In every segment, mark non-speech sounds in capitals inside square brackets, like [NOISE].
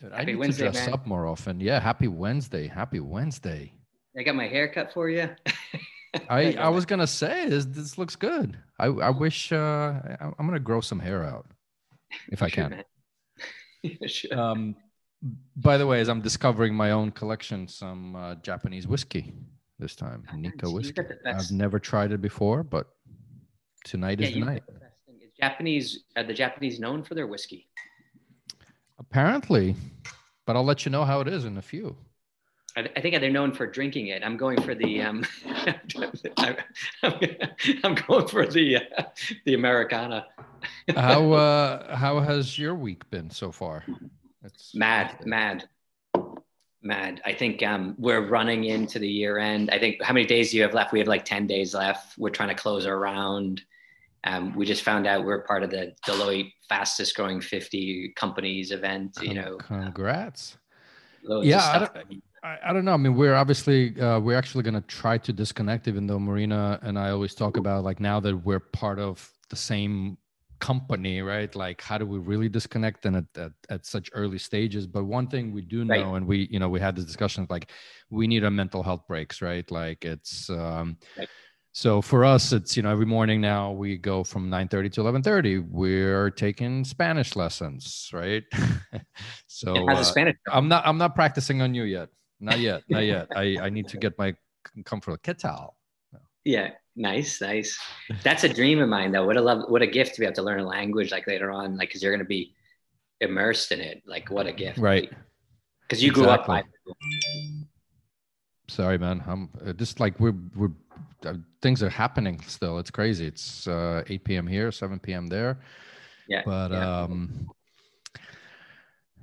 Dude, I need Wednesday, to dress man. up more often. Yeah, happy Wednesday. Happy Wednesday. I got my hair cut for you. [LAUGHS] I, I was gonna say this this looks good. I, I wish uh I, I'm gonna grow some hair out if I can. [LAUGHS] Sure. Um, by the way, as I'm discovering my own collection, some uh, Japanese whiskey this time, Oh, Nikka whiskey. I've never tried it before, but tonight Yeah, is the night. the. Japanese are the Japanese known for their whiskey? Apparently, but I'll let you know how it is in a few. I, I think they're known for drinking it. I'm going for the um, [LAUGHS] I'm, I'm going for the uh, the Americana. How [LAUGHS] uh, how has your week been so far? It's mad, mad, mad. I think um, we're running into the year end. I think how many days do you have left? We have like ten days left. We're trying to close our round. Um, we just found out we're part of the Deloitte fastest growing 50 companies event. You know, congrats. of Yeah, I stuff. I, I don't know. I mean, we're obviously uh, we're actually going to try to disconnect, even though Marina and I always talk about like now that we're part of the same company, right? Like, how do we really disconnect and at, at, at such early stages? But one thing we do Right. know, and we you know we had this discussion, like we need our mental health breaks, right? Like it's. um Right. So for us, it's you know every morning now we go from nine thirty to eleven thirty. We're taking Spanish lessons, right? [LAUGHS] so uh, Spanish? I'm not. I'm not practicing on you yet. Not yet. Not yet. [LAUGHS] I, I need to get my comfort. ¿Qué tal? Yeah, nice, nice. That's a dream of mine, though. What a love, what a gift to be able to learn a language like later on, like because you're going to be immersed in it. Like, what a gift, Right. Because you grew up Exactly. Sorry, man. I'm uh, just like we're we're uh, things are happening still. It's crazy. It's uh, 8 p.m. here, 7 p.m. there. yeah. But yeah. um,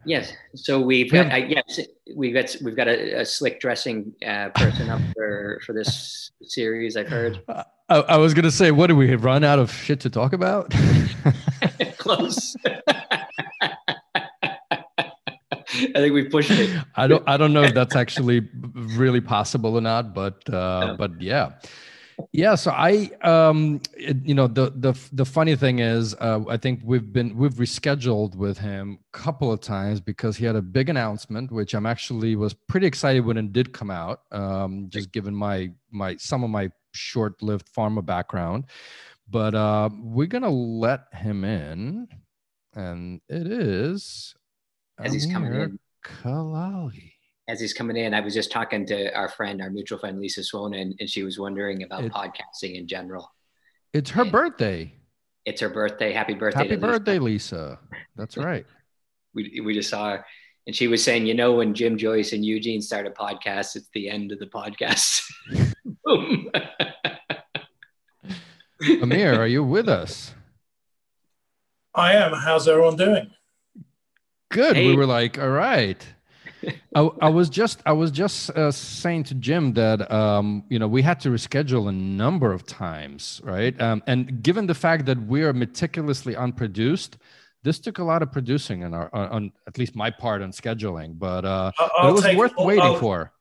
Yes. So we've Yeah. got, I, yes, we've got we've got a, a slick dressing uh, person up for for this series. I've heard [LAUGHS] I, I was gonna say, what do we run out of shit to talk about? [LAUGHS] close. [LAUGHS] [LAUGHS] I think we pushed it. I don't I don't know if that's actually really possible or not, but uh, Yeah. but yeah. Yeah, so I um it- you know the the the funny thing is uh, I think we've been we've rescheduled with him a couple of times because he had a big announcement which I'm actually was pretty excited when it did come out um just given my my some of my short-lived pharma background but uh we're going to let him in and it is As he's coming in. Kalali. As he's coming in, I was just talking to our friend, our mutual friend Lisa Suennen, and she was wondering about It- podcasting in general. It's her Yeah. birthday. It's her birthday. Happy birthday! Happy to Lisa. birthday, Lisa. That's [LAUGHS] right. We we just saw her, and she was saying, you know, when Jim Joyce and Eugene started podcasts, it's the end of the podcast. [LAUGHS] Boom. Amir, are you with us? I am. How's everyone doing? Good. Hey. We were like, all right. I, I was just I was just uh, saying to Jim that um, you know we had to reschedule a number of times, right? Um, and given the fact that we are meticulously unproduced, this took a lot of producing on our on, on at least my part on scheduling. But uh, it was worth waiting I'll- for.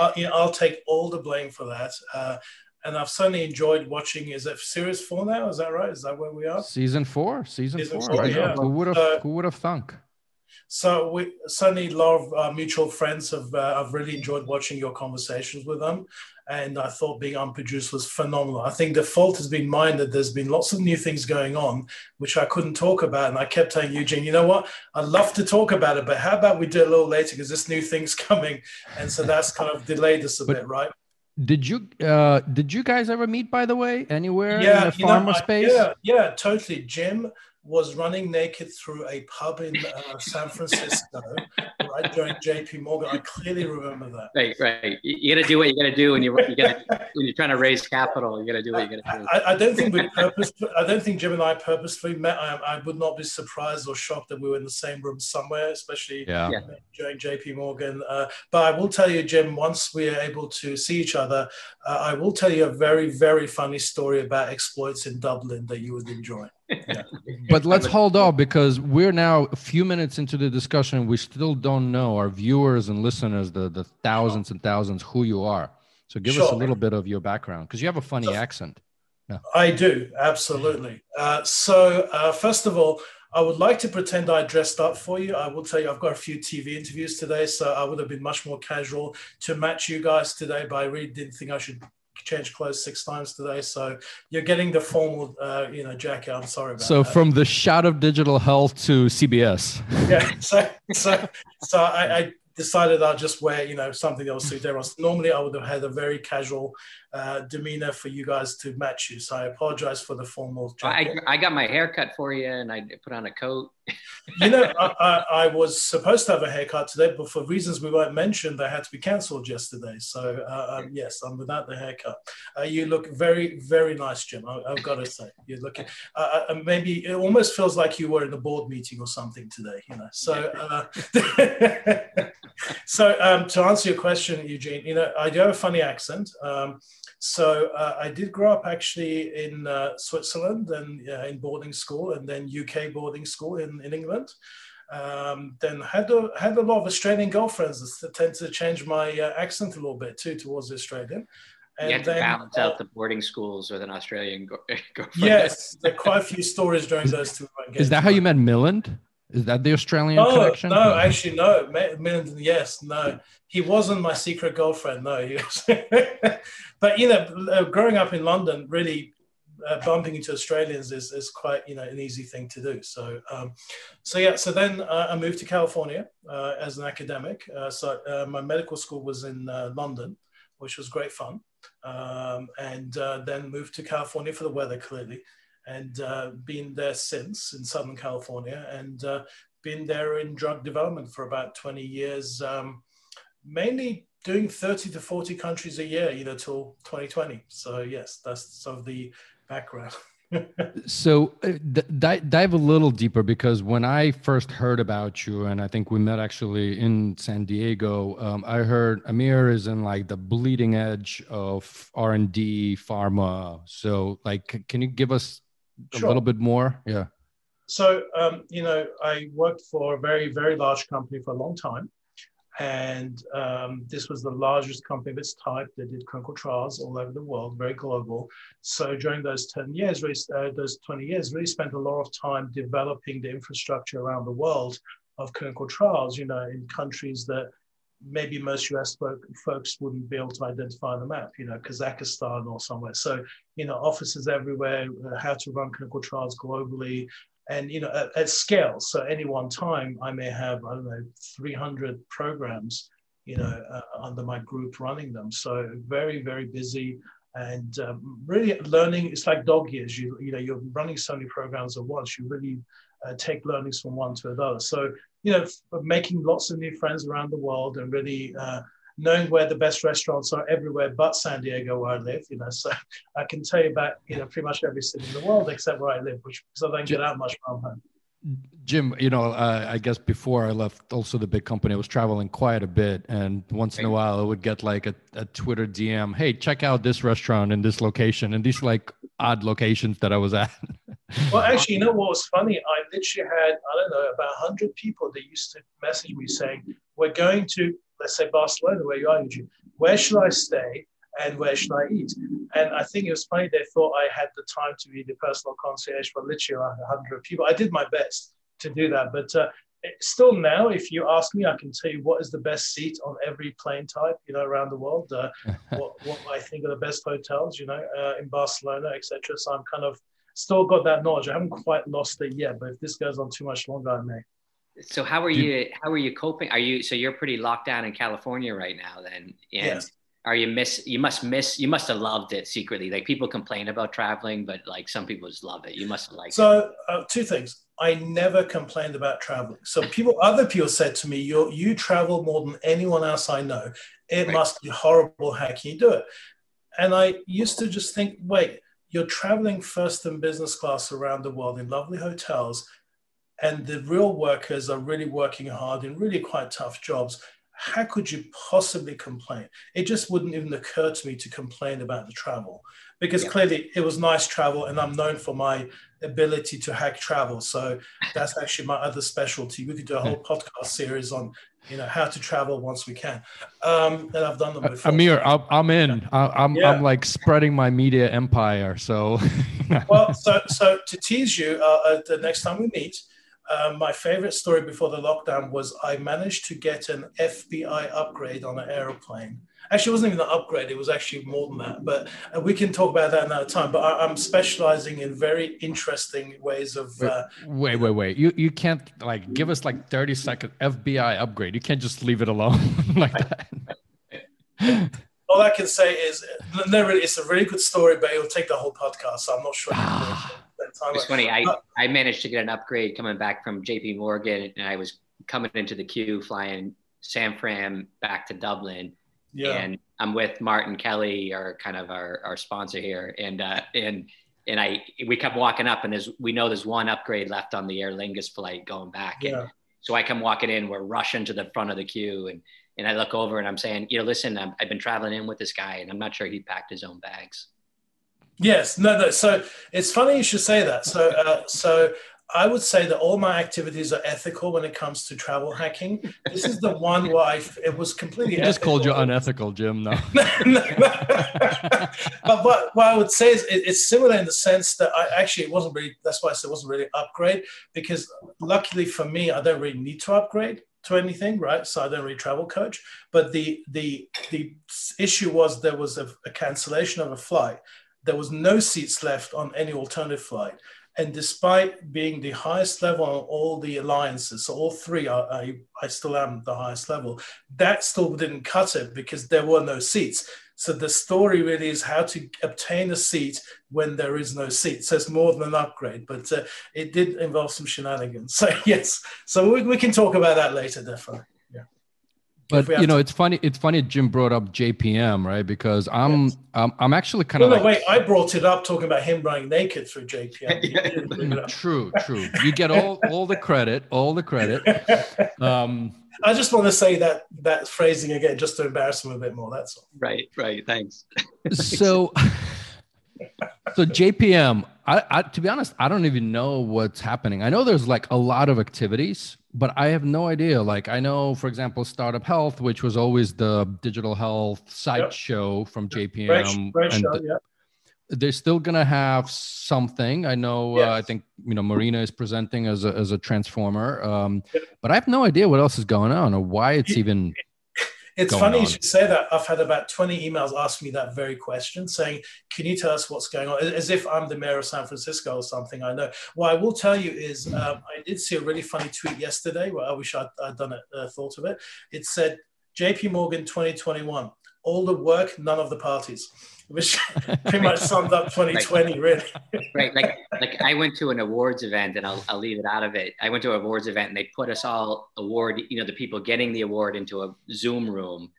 I'll, you know, I'll take all the blame for that. Uh, and I've certainly enjoyed watching. Is it series four now? Is that right? Is that where we are? Season four, season, Season four. four, yeah. Who would have Uh, who would have thunk? So we certainly a lot of uh, mutual friends have. Uh, I've really enjoyed watching your conversations with them, and I thought being unproduced was phenomenal. I think the fault has been mine that there's been lots of new things going on which I couldn't talk about, and I kept telling Eugene, you know what? I'd love to talk about it, but how about we do it a little later because this new thing's [LAUGHS] coming, and so that's kind of delayed us a But- bit, right? Did you uh did you guys ever meet by the way anywhere yeah, in the you know, pharma I- space? yeah, yeah, totally. Jim was running naked through a pub in uh, San Francisco, right during JP Morgan. I clearly remember that. right, right. You, you got to do what you got to do when you you got when you're trying to raise capital. You got to do what you got to do. I, I don't think we purpose. I don't think Jim and I purposefully met. I, I would not be surprised or shocked that we were in the same room somewhere, especially Yeah. Yeah. during JP Morgan. Uh, but I will tell you, Jim, once we are able to see each other, uh, I will tell you a very, very funny story about exploits in Dublin that you would enjoy. But let's hold off because we're now a few minutes into the discussion. We still don't know our viewers and listeners, the, the thousands and thousands, who you are. So give us a little bit of your background because you have a funny So- accent. I do, absolutely. Uh, so, uh, first of all, I would like to pretend I dressed up for you. I will tell you, I've got a few TV interviews today, so I would have been much more casual to match you guys today, but I really didn't think I should change clothes six times today. So you're getting the formal, uh, you know, jacket. I'm sorry about so that. from the shout of digital health to CBS. yeah. So, so, so I, I decided I'll just wear, you know, something that will suit everyone. Normally, I would have had a very casual uh, demeanor for you guys to match you. So I apologize for the formal. I, I got my haircut for you, and I put on a coat. [LAUGHS] you know, I, I, I, was supposed to have a haircut today, but for reasons we won't mention, they had to be cancelled yesterday. So uh, um, yes, I'm without the haircut. Uh, you look very, very nice, Jim. I, have got to say, you're looking. Uh, uh, maybe it almost feels like you were in a board meeting or something today. You know, so. Uh, [LAUGHS] so um, to answer your question, Eugene, you know, I do have a funny accent. Um, so uh, I did grow up actually in uh, Switzerland and uh, in boarding school, and then UK boarding school in, in England. Um, then had a, had a lot of Australian girlfriends that tend to change my uh, accent a little bit too towards the Australian. And you have to balance out the boarding schools with an Australian [LAUGHS] girlfriend. Yes, there are quite a few stories during those two. Is that how you met Milland? Is that the Australian no, connection? No, actually, no. Yes, no. He wasn't my secret girlfriend. No, [LAUGHS] but you know, uh, growing up in London, really uh, bumping into Australians is, is quite you know an easy thing to do. So um, so yeah. So then uh, I moved to California uh, as an academic. Uh, so uh, my medical school was in London, which was great fun, um, and then moved to California for the weather clearly and uh, been there since in Southern California and uh, been there in drug development for about 20 years, um, mainly doing 30 to 40 countries a year, know, till 2020. So yes, that's sort of the background. [LAUGHS] so uh, d- dive a little deeper because when I first heard about you, and I think we met actually in San Diego, um, I heard Amir is in like the bleeding edge of R and D pharma. So, like, can you give us sure. a little bit more? Yeah. So, um, you know, I worked for a very, very large company for a long time. And um, this was the largest company of its type that did clinical trials all over the world, very global. So during those 10 years, really, uh, those 20 years, really spent a lot of time developing the infrastructure around the world of clinical trials, you know, in countries that maybe most US folks wouldn't be able to identify the map, you know, Kazakhstan or somewhere. So, you know, offices everywhere, uh, how to run clinical trials globally, and, you know, at, at, scale. So, any one time, I may have, I don't know, 300 programs, you know, uh, under my group running them. So, very, very busy. And um, really learning, it's like dog years. You, you know, you're running so many programs at once. You really uh, take learnings from one to another. So, you know, making lots of new friends around the world and really uh, knowing where the best restaurants are everywhere but San Diego where I live, you know, so [LAUGHS] I can tell you about, you know, pretty much every city in the world except where I live, which because I don't get out much from home. Jim, you know, uh, I guess before I left also the big company, I was traveling quite a bit. And once in a while, I would get like a, a Twitter DM, hey, check out this restaurant in this location. And these like odd locations that I was at. [LAUGHS] well, actually, you know what was funny? I literally had, I don't know, about 100 people that used to message me saying, we're going to, let's say, Barcelona, where you are, Eugene. Where should I stay? and where should I eat? And I think it was funny they thought I had the time to be the personal concierge for literally a hundred people. I did my best to do that, but uh, still now, if you ask me, I can tell you what is the best seat on every plane type, you know, around the world. Uh, [LAUGHS] what, what, I think are the best hotels, you know, uh, in Barcelona, etc. So I'm kind of still got that knowledge. I haven't quite lost it yet, but if this goes on too much longer, I may. So how are you? How are you coping? Are you so you're pretty locked down in California right now? Then, and yes are you miss you must miss you must have loved it secretly like people complain about traveling but like some people just love it you must like so uh, two things i never complained about traveling so people other people said to me you you travel more than anyone else i know it right. must be horrible how can you do it and i used to just think wait you're traveling first and business class around the world in lovely hotels and the real workers are really working hard in really quite tough jobs how could you possibly complain? It just wouldn't even occur to me to complain about the travel because yeah. clearly it was nice travel and I'm known for my ability to hack travel. So that's actually my other specialty. We could do a whole hmm. podcast series on you know how to travel once we can um and i've done them before amir i'm in i'm yeah. i'm like spreading my media empire so [LAUGHS] well so so to tease you uh, uh, the next time we meet uh, my favorite story before the lockdown was I managed to get an FBI upgrade on an aeroplane. Actually, it wasn't even an upgrade; it was actually more than that. But uh, we can talk about that another time. But I, am specializing in very interesting ways of. Uh, wait, wait, wait! You you can't like give us like 30 second FBI upgrade. You can't just leave it alone [LAUGHS] like that. [LAUGHS] All I can say is, no, really, it's a really good story, but it'll take the whole podcast. So I'm not sure. [SIGHS] It's funny. I, I managed to get an upgrade coming back from JP Morgan and I was coming into the queue flying San Fran back to Dublin. Yeah. And I'm with Martin Kelly, our kind of our, our sponsor here. And, uh, and, and I, we kept walking up and there's, we know there's one upgrade left on the Aer Lingus flight going back. Yeah. And so I come walking in, we're rushing to the front of the queue and, and I look over and I'm saying, you know, listen, i have been traveling in with this guy and I'm not sure he packed his own bags. Yes, no, no. So it's funny you should say that. So, uh, so I would say that all my activities are ethical when it comes to travel hacking. This is the one where I, it was completely. He just called you unethical, Jim. [LAUGHS] No. but what, what I would say is it, it's similar in the sense that I actually it wasn't really. That's why I said it wasn't really upgrade because luckily for me, I don't really need to upgrade to anything, right? So I don't really travel coach. But the the the issue was there was a, a cancellation of a flight there was no seats left on any alternative flight. And despite being the highest level on all the alliances, so all three, are, I, I still am the highest level, that still didn't cut it because there were no seats. So the story really is how to obtain a seat when there is no seat. So it's more than an upgrade, but uh, it did involve some shenanigans. [LAUGHS] So yes, so we, we can talk about that later, definitely. But you know, to... it's funny. It's funny. Jim brought up JPM, right? Because I'm, yes. I'm, I'm actually kind of. No, like... wait. I brought it up talking about him running naked through JPM. [LAUGHS] true, true. You get all, all the credit, all the credit. [LAUGHS] Um, I just want to say that that phrasing again, just to embarrass him a bit more. That's all. Right, right. Thanks. [LAUGHS] so, so JPM. I, I, to be honest, I don't even know what's happening. I know there's like a lot of activities but I have no idea. Like I know, for example, Startup Health, which was always the digital health side yep. show from JPM, great and show, yeah. they're still gonna have something. I know. Yes. Uh, I think you know Marina is presenting as a as a transformer, um, yep. but I have no idea what else is going on or why it's even it's funny on. you should say that. I've had about 20 emails ask me that very question saying, Can you tell us what's going on? As if I'm the mayor of San Francisco or something. I know. What I will tell you is, um, I did see a really funny tweet yesterday where I wish I'd, I'd done it, uh, thought of it. It said, JP Morgan 2021, all the work, none of the parties which [LAUGHS] pretty much summed up 2020 really. right like like i went to an awards event and I'll, I'll leave it out of it. I went to an awards event and they put us all award you know the people getting the award into a zoom room.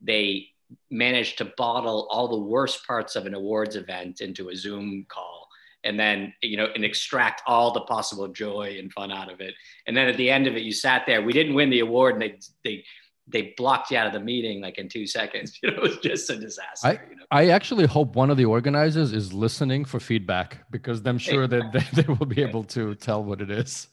They managed to bottle all the worst parts of an awards event into a zoom call and then you know and extract all the possible joy and fun out of it. And then at the end of it you sat there. We didn't win the award and they they they blocked you out of the meeting like in two seconds. [LAUGHS] You know, it was just a disaster. I, you know? I actually hope one of the organizers is listening for feedback because I'm sure that [LAUGHS] they, they will be able to tell what it is.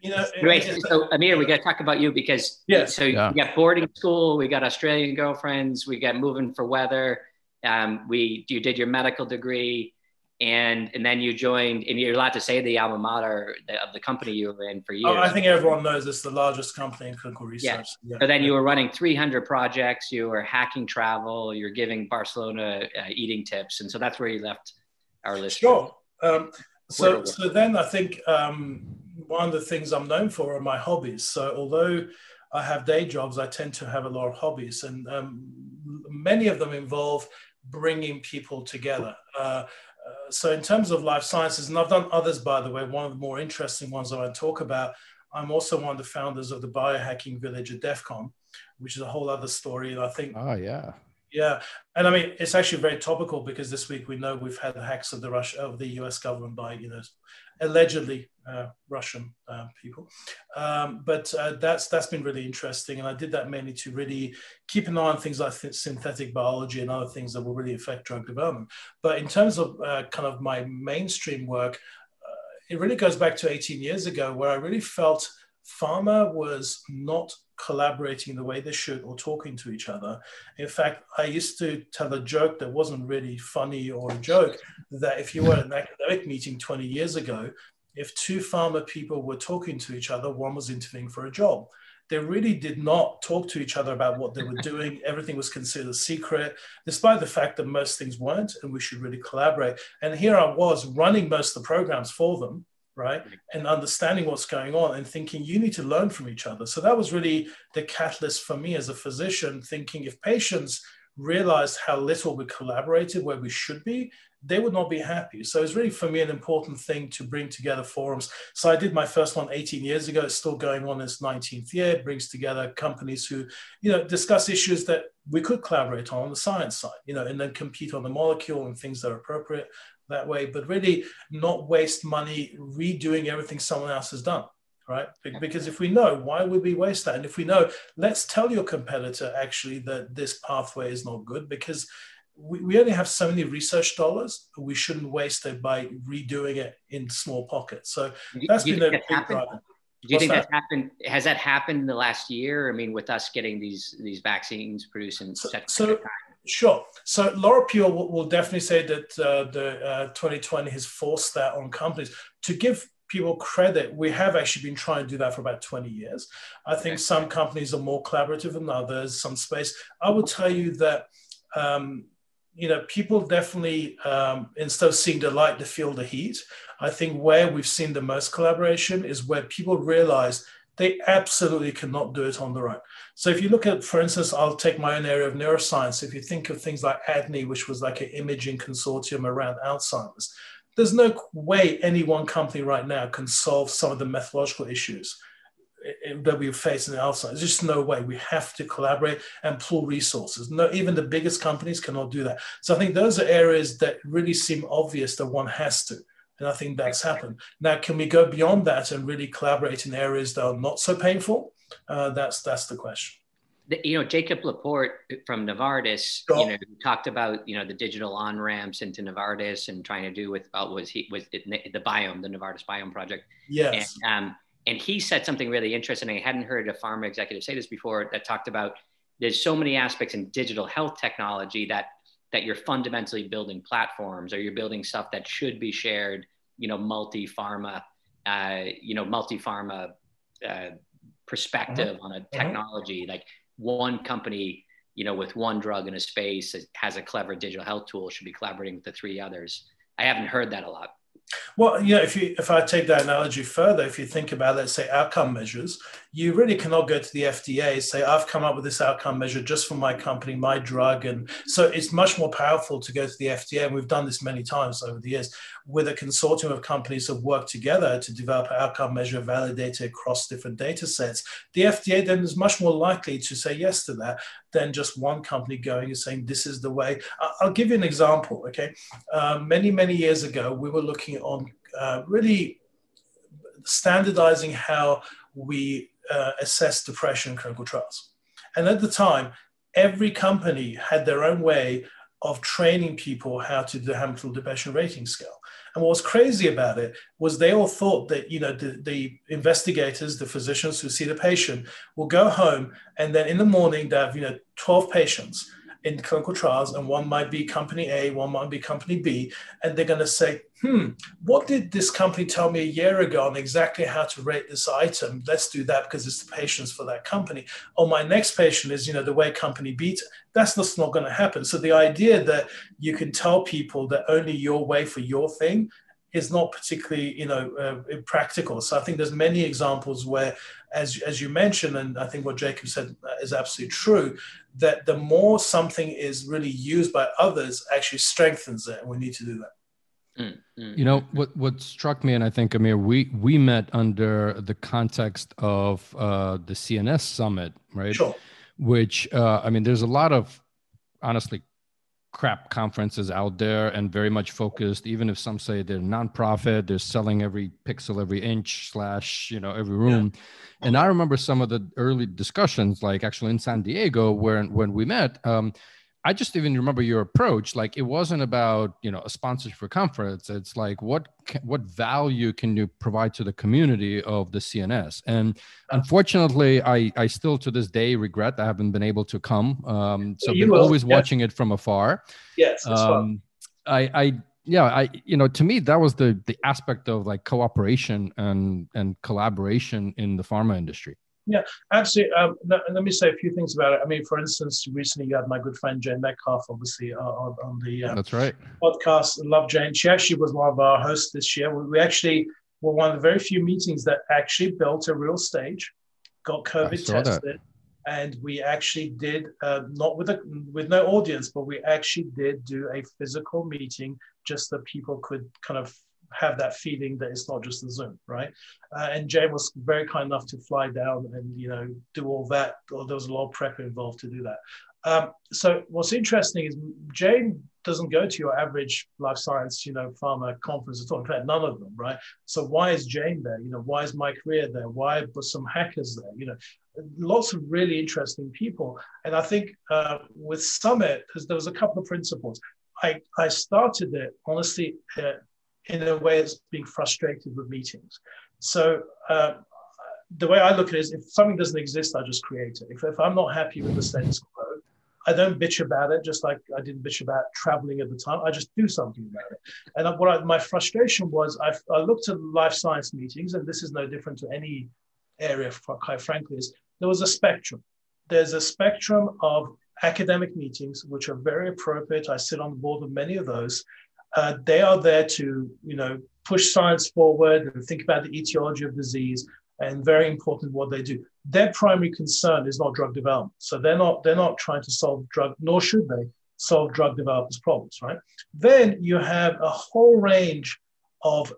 You know, [LAUGHS] right. So Amir, we got to talk about you because yeah. So yeah. we got boarding school, we got Australian girlfriends, we got moving for weather. Um, we you did your medical degree and and then you joined and you're allowed to say the alma mater of the company you were in for years oh, i think everyone knows it's the largest company in clinical research. Yeah. yeah. so then you were running 300 projects you were hacking travel you're giving barcelona uh, eating tips and so that's where you left our list. Sure. Um, so so then i think um, one of the things i'm known for are my hobbies. So although i have day jobs i tend to have a lot of hobbies and um, many of them involve bringing people together. Uh, uh, so in terms of life sciences, and I've done others, by the way, one of the more interesting ones that I talk about, I'm also one of the founders of the biohacking village at DEF CON, which is a whole other story. And I think, oh, yeah. Yeah, and I mean it's actually very topical because this week we know we've had the hacks of the Russia of the U.S. government by you know allegedly uh, Russian uh, people. Um, but uh, that's that's been really interesting, and I did that mainly to really keep an eye on things like synthetic biology and other things that will really affect drug development. But in terms of uh, kind of my mainstream work, uh, it really goes back to 18 years ago, where I really felt pharma was not collaborating the way they should or talking to each other. In fact, I used to tell a joke that wasn't really funny or a joke that if you were at an academic meeting 20 years ago if two pharma people were talking to each other, one was interviewing for a job. They really did not talk to each other about what they were [LAUGHS] doing. Everything was considered a secret, despite the fact that most things weren't, and we should really collaborate. And here I was running most of the programs for them, right? And understanding what's going on and thinking you need to learn from each other. So that was really the catalyst for me as a physician, thinking if patients realized how little we collaborated where we should be, they would not be happy. So it's really for me an important thing to bring together forums. So I did my first one 18 years ago. It's still going on its 19th year. It brings together companies who, you know, discuss issues that we could collaborate on on the science side, you know, and then compete on the molecule and things that are appropriate that way, but really not waste money redoing everything someone else has done right? Because if we know, why would we waste that? And if we know, let's tell your competitor actually that this pathway is not good because we, we only have so many research dollars. We shouldn't waste it by redoing it in small pockets. So that's been a big driver. Do you What's think that? that's happened? Has that happened in the last year? I mean, with us getting these these vaccines produced in so, such so, time. Sure. So Laura Pure will, will definitely say that uh, the uh, 2020 has forced that on companies to give people credit. We have actually been trying to do that for about 20 years. I think some companies are more collaborative than others. Some space. I will tell you that um, you know, people definitely, um, instead of seeing the light, they feel the heat. I think where we've seen the most collaboration is where people realize they absolutely cannot do it on their own. So if you look at, for instance, I'll take my own area of neuroscience. If you think of things like ADNI, which was like an imaging consortium around Alzheimer's, there's no way any one company right now can solve some of the methodological issues eh, eh, that we face in Alzheimer's. There's just no way. We have to collaborate and pool resources. No, even the biggest companies cannot do that. So I think those are areas that really seem obvious that one has to. And I think that's happened. Now, can we go beyond that and really collaborate in areas that are not so painful? Uh, that's that's the question. The, you know, Jacob Laporte from Novartis, you know, talked about you know the digital on ramps into Novartis and trying to do with about was he was it, the biome, the Novartis biome project. Yes. And, um, and he said something really interesting. I hadn't heard a pharma executive say this before that talked about there's so many aspects in digital health technology that that you're fundamentally building platforms or you're building stuff that should be shared, you know, multi pharma, uh, you know, multi pharma uh, perspective uh-huh. on a uh-huh. technology. Uh-huh. Like one company, you know, with one drug in a space has a clever digital health tool should be collaborating with the three others. I haven't heard that a lot. Well, yeah, if you if I take that analogy further, if you think about let's say outcome measures, you really cannot go to the FDA say I've come up with this outcome measure just for my company, my drug, and so it's much more powerful to go to the FDA, and we've done this many times over the years with a consortium of companies that work together to develop an outcome measure validated across different data sets. The FDA then is much more likely to say yes to that than just one company going and saying this is the way. I'll give you an example. Okay, uh, many many years ago, we were looking on uh, really standardizing how we uh, assess depression in clinical trials. And at the time, every company had their own way of training people how to do the Hamilton Depression Rating Scale. And what was crazy about it was they all thought that, you know, the, the investigators, the physicians who see the patient will go home and then in the morning they have, you know, 12 patients in clinical trials, and one might be company A, one might be company B, and they're going to say, hmm, what did this company tell me a year ago on exactly how to rate this item? Let's do that because it's the patients for that company. Or my next patient is, you know, the way company B. That's just not going to happen. So the idea that you can tell people that only your way for your thing is not particularly you know uh, practical. So I think there's many examples where, as as you mentioned, and I think what Jacob said is absolutely true, that the more something is really used by others, actually strengthens it, and we need to do that. Mm, mm, you know what? What struck me, and I think Amir, we we met under the context of uh, the CNS summit, right? Sure. Which uh, I mean, there's a lot of honestly crap conferences out there and very much focused even if some say they're nonprofit they're selling every pixel every inch slash you know every room yeah. and i remember some of the early discussions like actually in san diego where when we met um, I just even remember your approach. Like it wasn't about you know a sponsorship for conference. It's like what what value can you provide to the community of the CNS? And unfortunately, I I still to this day regret I haven't been able to come. Um, so I've been always watching it from afar. Yes. Um, I I yeah i you know to me that was the the aspect of like cooperation and and collaboration in the pharma industry yeah absolutely um, let, let, me say a few things about it. I mean for instance recently you had my good friend jane metcalfe obviously uh, on, on, the uh, that's right. podcast. Love jane. She actually was one of our hosts this year. We, we actually were one of the very few meetings that actually built a real stage got covid tested that and we actually did uh, not with a with no audience but we actually did do a physical meeting just that people could kind of have that feeling that it's not just a zoom right uh, and jane was very kind enough to fly down and you know do all that there was a lot of prep involved to do that um, so what's interesting is jane doesn't go to your average life science, you know, pharma conference at all. In fact, none of them, right? So why is Jane there? You know, why is my career there? Why were some hackers there? You know, lots of really interesting people. And I think uh, with Summit, there was a couple of principles. I, I started it honestly uh, in a way it's being frustrated with meetings. So uh, the way I look at it is if something doesn't exist, I just create it. If, if I'm not happy with the status quo, I don't bitch about it, just like I didn't bitch about traveling at the time. I just do something about it. And what I, my frustration was, I, I looked at life science meetings, and this is no different to any area, quite frankly, is there was a spectrum. There's a spectrum of academic meetings, which are very appropriate. I sit on the board of many of those. Uh, they are there to, you know, push science forward and think about the etiology of disease and very important what they do. Their primary concern is not drug development. So they're not they're not trying to solve drug, nor should they solve drug developers' problems, right? Then you have a whole range of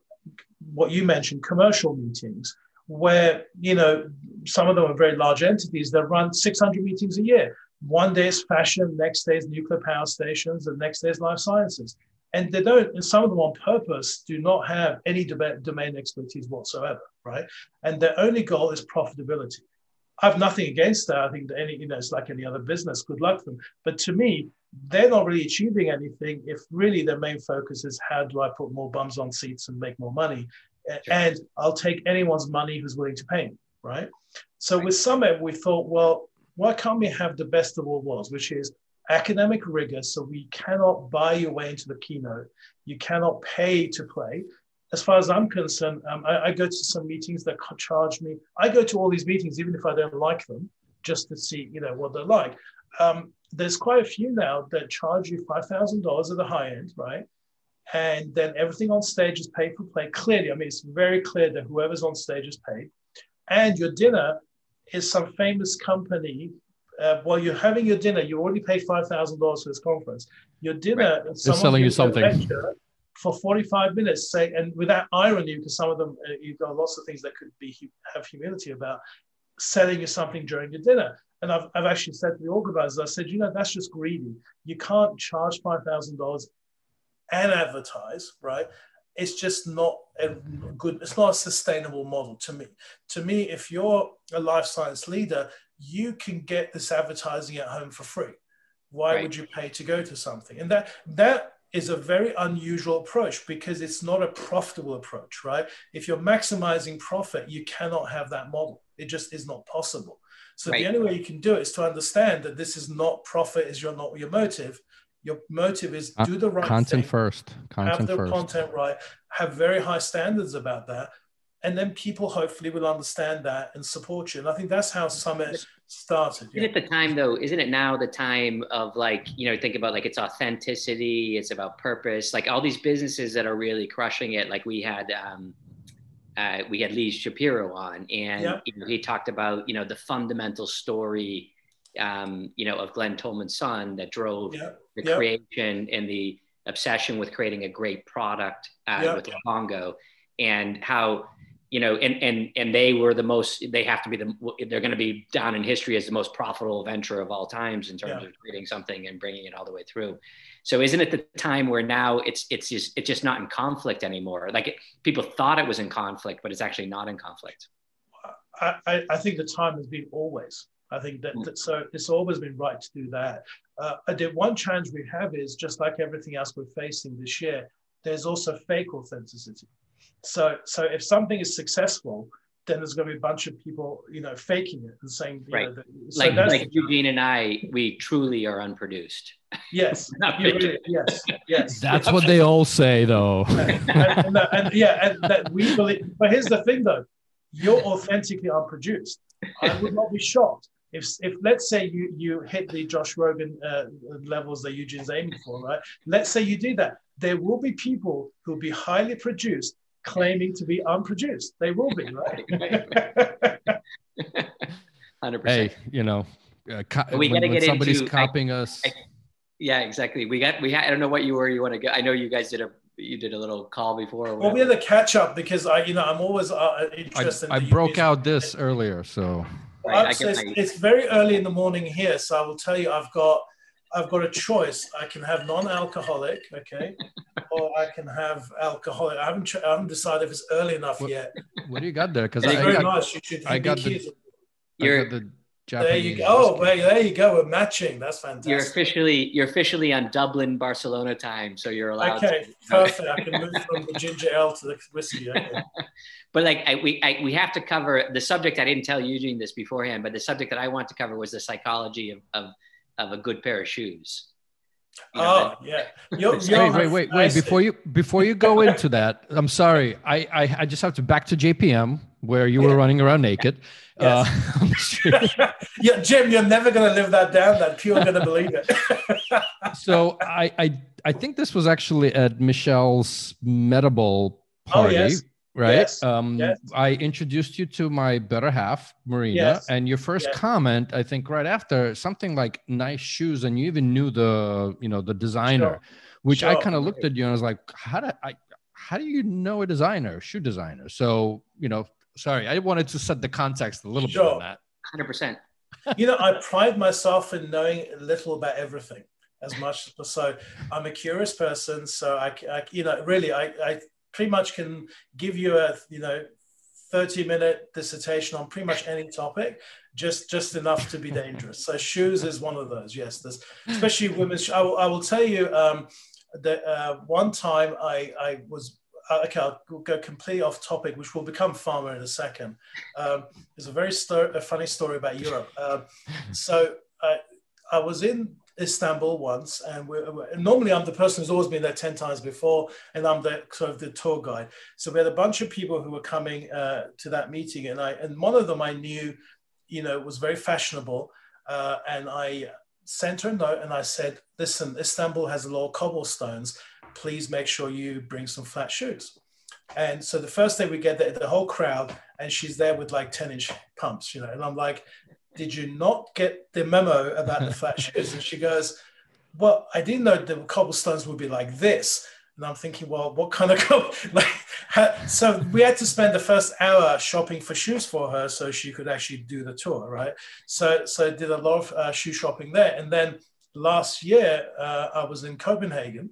what you mentioned, commercial meetings, where you know some of them are very large entities that run 600 meetings a year. One day is fashion, next day is nuclear power stations, and next day is life sciences and they don't and some of them on purpose do not have any domain expertise whatsoever right? And their only goal is profitability. I have nothing against that. I think that any you know it's like any other business. Good luck to them. But to me they're not really achieving anything if really their main focus is how do i put more bums on seats and make more money? And i'll take anyone's money who's willing to pay me right? So with summit we thought well why can't we have the best of all worlds which is academic rigor. So we cannot buy your way into the keynote. You cannot pay to play. As far as I'm concerned, um, I, I, go to some meetings that charge me. I go to all these meetings, even if I don't like them, just to see, you know, what they're like. Um, there's quite a few now that charge you five thousand dollars at the high end, right? And then everything on stage is paid for play. Clearly, I mean, it's very clear that whoever's on stage is paid, and your dinner is some famous company uh, while you're having your dinner, you already paid five thousand dollars for this conference. Your dinner, right. they're selling you something for 45 minutes. Say, and without irony, because some of them uh, you've got lots of things that could be have humility about selling you something during your dinner. And I've, I've actually said to the organizers, I said, you know, that's just greedy. You can't charge five thousand dollars and advertise, right? It's just not a good. It's not a sustainable model to me. To me, if you're a life science leader, you can get this advertising at home for free. Why right. would you pay to go to something? And that that is a very unusual approach because it's not a profitable approach, right? If you're maximizing profit, you cannot have that model. It just is not possible. So right. the only way you can do it is to understand that this is not profit is your not your motive. Your motive is uh, do the right content thing, first. Content have the first. content right. Have very high standards about that, and then people hopefully will understand that and support you. And I think that's how Summit started. Yeah. Isn't it the time though? Isn't it now the time of like you know think about like it's authenticity, it's about purpose, like all these businesses that are really crushing it. Like we had. um uh, we had Lee Shapiro on, and you know, he talked about you know the fundamental story, um, you know, of Glenn Tullman's son that drove the creation and the obsession with creating a great product uh, with Livongo, and how you know, and and and they were the most. They have to be the. They're going to be down in history as the most profitable venture of all times in terms yeah. of creating something and bringing it all the way through. So isn't it the time where now it's it's just it's just not in conflict anymore? Like it, people thought it was in conflict, but it's actually not in conflict. I, I think the time has been always. I think that, that so it's always been right to do that. Uh, the one challenge we have is just like everything else we're facing this year. There's also fake authenticity. So, so if something is successful, then there's going to be a bunch of people, you know, faking it and saying, right. Know, so like, like Eugene and I, we truly are unproduced. Yes, [LAUGHS] really, yes, yes. [LAUGHS] That's what they all say, though. [LAUGHS] and, and, and, yeah, and that we believe. But here's the thing, though: you're authentically unproduced. I would not be shocked if, if let's say you you hit the Joe Rogan uh, levels that Eugene's aiming for, right? Let's say you do that. There will be people who will be highly produced claiming to be unproduced. They will be, [LAUGHS] right? Hundred percent. Hey, you know, uh, co- we got to get somebody's into, copying I, us. I, yeah, exactly. We got we. Ha- I don't know what you were. You want to go? I know you guys did a you did a little call before. Well, we had a catch up because I, you know, I'm always uh, interested. I, in I broke out this earlier, so. Right, so it's, it's, very early in the morning here, so I will tell you, I've got, I've got a choice. I can have non-alcoholic, okay, [LAUGHS] or I can have alcoholic. I haven't, I haven't decided if it's early enough what, yet. What do you got there? Because I, very got, nice. You should I got the, you're, I got the Japanese there you go. Oh, well, there you go. We're matching. That's fantastic. You're officially you're officially on Dublin Barcelona time, so you're allowed. Okay, to, perfect. I can move from the ginger ale to the whiskey. Okay. [LAUGHS] but like I, we I, we have to cover the subject. I didn't tell Eugene this beforehand, but the subject that I want to cover was the psychology of of, of a good pair of shoes. You know, oh yeah. You're, you're wait, wait, wait, wait. Before you before you go into that, I'm sorry. I, I I just have to back to JPM where you were running around naked. [LAUGHS] Yes. Uh, [LAUGHS] [LAUGHS] yeah, Jim, you're never going to live that down. That people are going to believe it. so I, I I think this was actually at Michelle's Medable party. Oh, yes. Right. Yes. Um, yes. I introduced you to my better half, Marina, yes. and your first yes. comment, I think, right after something like "nice shoes," and you even knew the, you know, the designer, sure. which sure. I kind of looked at you and I was like, "How do I? How do you know a designer, shoe designer?" So, you know, sorry, I wanted to set the context a little sure. bit on that. Hundred percent. You know, I pride myself in knowing a little about everything as much. So I'm a curious person. So I, I you know, really, I, I pretty much can give you a, you know, 30 minute dissertation on pretty much any topic just just enough to be dangerous so shoes is one of those yes there's especially women's I will, I will tell you um, that uh, one time I, I was uh, okay, I'll go completely off topic, which will become pharma in a second. Um, there's a very sto- a funny story about Europe. Um, so I, I was in Istanbul once, and we're, we're, normally I'm the person who's always been there ten times before, and I'm the sort of the tour guide. So we had a bunch of people who were coming uh, to that meeting, and I and one of them I knew, you know, was very fashionable, uh, and I sent her a note and I said, "Listen, Istanbul has a lot of cobblestones." please make sure you bring some flat shoes. And so the first day we get there, the whole crowd, and she's there with like 10 inch pumps, you know. And I'm like, did you not get the memo about the flat [LAUGHS] shoes? And she goes, well, I didn't know the cobblestones would be like this. And I'm thinking, well, what kind of [LAUGHS] like? so we had to spend the first hour shopping for shoes for her so she could actually do the tour, right? So so I did a lot of uh, shoe shopping there. And then last year uh, I was in Copenhagen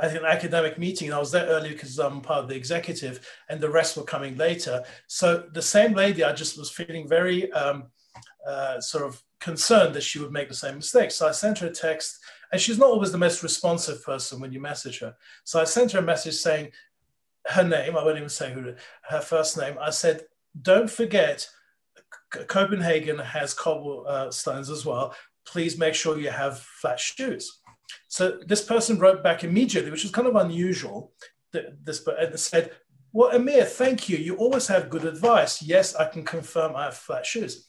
at an academic meeting. And I was there early because I'm part of the executive, and the rest were coming later. So the same lady, I just was feeling very um, uh, sort of concerned that she would make the same mistake. So I sent her a text, and she's not always the most responsive person when you message her. So I sent her a message saying her name. I won't even say who her first name. I said, "Don't forget." Copenhagen has cobblestones as well. Please make sure you have flat shoes. So this person wrote back immediately, which was kind of unusual. This and said, "Well, Amir, thank you. You always have good advice. Yes, I can confirm I have flat shoes."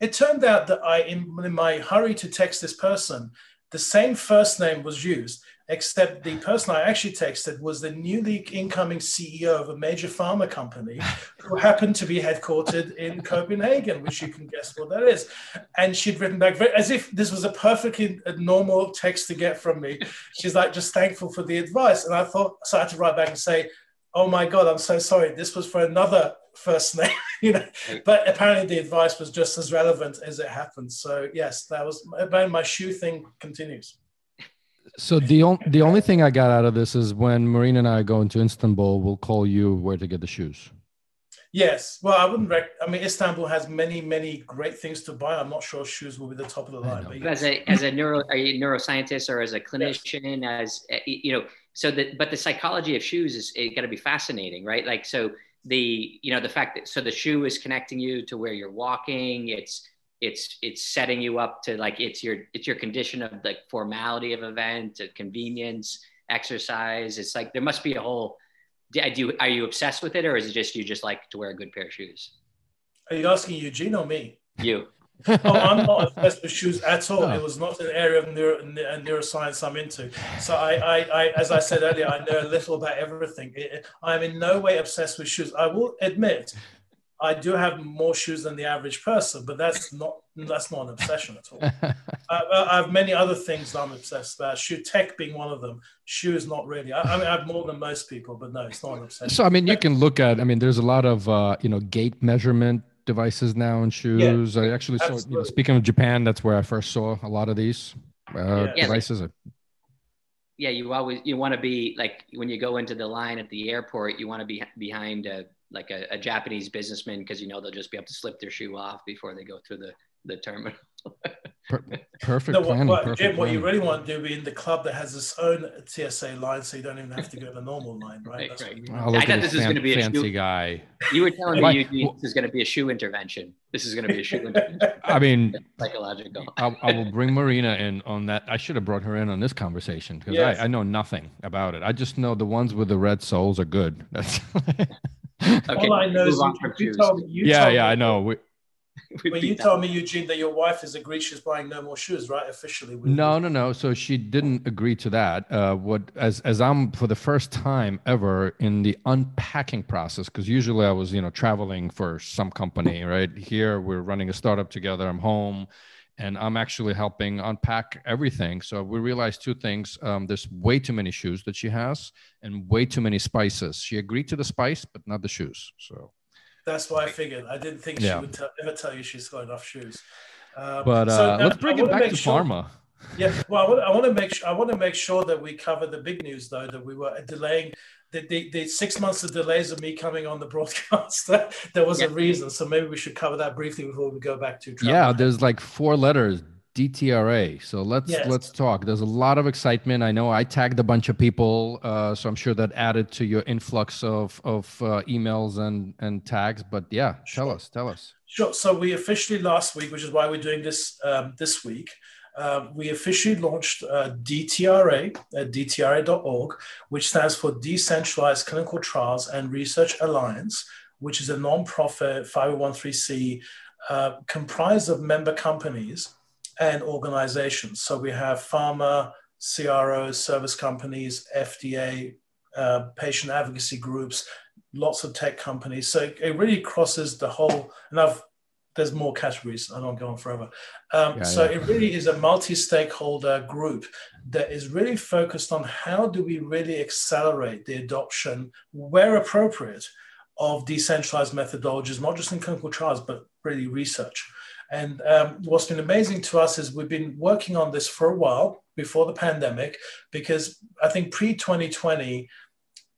It turned out that I, in, in my hurry to text this person, the same first name was used, except the person I actually texted was the newly incoming CEO of a major pharma company [LAUGHS] who happened to be headquartered in Copenhagen, which you can guess what that is. And she'd written back very, as if this was a perfectly normal text to get from me. She's like, just thankful for the advice. And I thought, so I had to write back and say, oh my God, I'm so sorry. This was for another first name, [LAUGHS] you know. But apparently the advice was just as relevant as it happened. So yes, that was my shoe thing continues. So the only the only thing I got out of this is when Marina and I go into Istanbul, we'll call you where to get the shoes. Yes. Well, I wouldn't. Rec- I mean, Istanbul has many, many great things to buy. I'm not sure shoes will be the top of the line. But as a as a neuro, a neuroscientist or as a clinician, yes. as eh, you know, so that but the psychology of shoes is it got to be fascinating, right? Like so the you know the fact that so the shoe is connecting you to where you're walking. It's it's it's setting you up to like it's your it's your condition of the formality of event, of convenience, exercise. It's like there must be a whole. Do you are you obsessed with it, or is it just you just like to wear a good pair of shoes? Are you asking Eugene or me? You. oh, I'm not obsessed with shoes at all. No. It was not an area of neuro, uh, neuroscience I'm into. So I, I, I, as I said earlier, I know a little about everything. I'm in no way obsessed with shoes. I will admit I do have more shoes than the average person, but that's not that's not an obsession at all. [LAUGHS] I, I, have many other things that I'm obsessed about. Shoe tech being one of them. Shoes not really. I, I, mean, I have more than most people, but no, it's not an obsession. So I mean, you can look at. I mean, there's a lot of uh, you know gait measurement devices now in shoes. Yeah, I actually saw. You know, speaking of Japan, that's where I first saw a lot of these uh, yeah. devices. Yeah, you always you want to be like when you go into the line at the airport, you want to be behind a like a, a Japanese businessman because you know they'll just be able to slip their shoe off before they go through the the terminal. per- perfect no, planning. What, perfect Jim, planning. what you really want to do be in the club that has its own TSA line, so you don't even have to go to the normal line, right? right, right. I thought this is going to be a fancy shoe. guy. You were telling me you, this is going to be a shoe intervention. This is going to be a shoe intervention. I mean, [LAUGHS] psychological. I, I, will bring Marina in on that. I should have brought her in on this conversation because yes. I, I know nothing about it. I just know the ones with the red soles are good. That's [LAUGHS] [LAUGHS] okay. All I know is you, you told me, you yeah, told yeah, me, I know. We, [LAUGHS] well, you told me, Eugene, that your wife has agreed she's buying no more shoes, right? Officially. no, no, no. So she didn't agree to that. Uh, what as as I'm for the first time ever in the unpacking process, because usually I was, you know, traveling for some company, right? Here we're running a startup together. I'm home and I'm actually helping unpack everything. So we realized two things. Um, there's way too many shoes that she has, and way too many spices. She agreed to the spice, but not the shoes. So that's why I figured. I didn't think yeah. she would t- ever tell you she's got enough shoes. Um, but uh, so let's bring it back to sure, pharma. Yeah, well, I want, I want to make sure, I want to make sure that we cover the big news though that we were delaying the, the, the, six months of delays of me coming on the broadcast, [LAUGHS] there was yeah. a reason. So maybe we should cover that briefly before we go back to travel. Yeah, there's like four letters DTRA. So let's yes. let's talk. There's a lot of excitement. I know I tagged a bunch of people, uh, so I'm sure that added to your influx of of uh, emails and and tags. But yeah, sure. tell us, tell us. Sure. So we officially last week, which is why we're doing this um, this week, uh, we officially launched uh, DTRA at DTRA.org, which stands for Decentralized Clinical Trials and Research Alliance, which is a nonprofit 501c uh, comprised of member companies and organizations. So we have pharma, CROs, service companies, FDA, uh, patient advocacy groups, lots of tech companies. So it really crosses the whole, and I've there's more categories. I don't go on forever. Um, yeah, so yeah. it really is a multi-stakeholder group that is really focused on how do we really accelerate the adoption where appropriate of decentralized methodologies, not just in clinical trials, but really research. And um, what's been amazing to us is we've been working on this for a while before the pandemic, because I think pre 2020,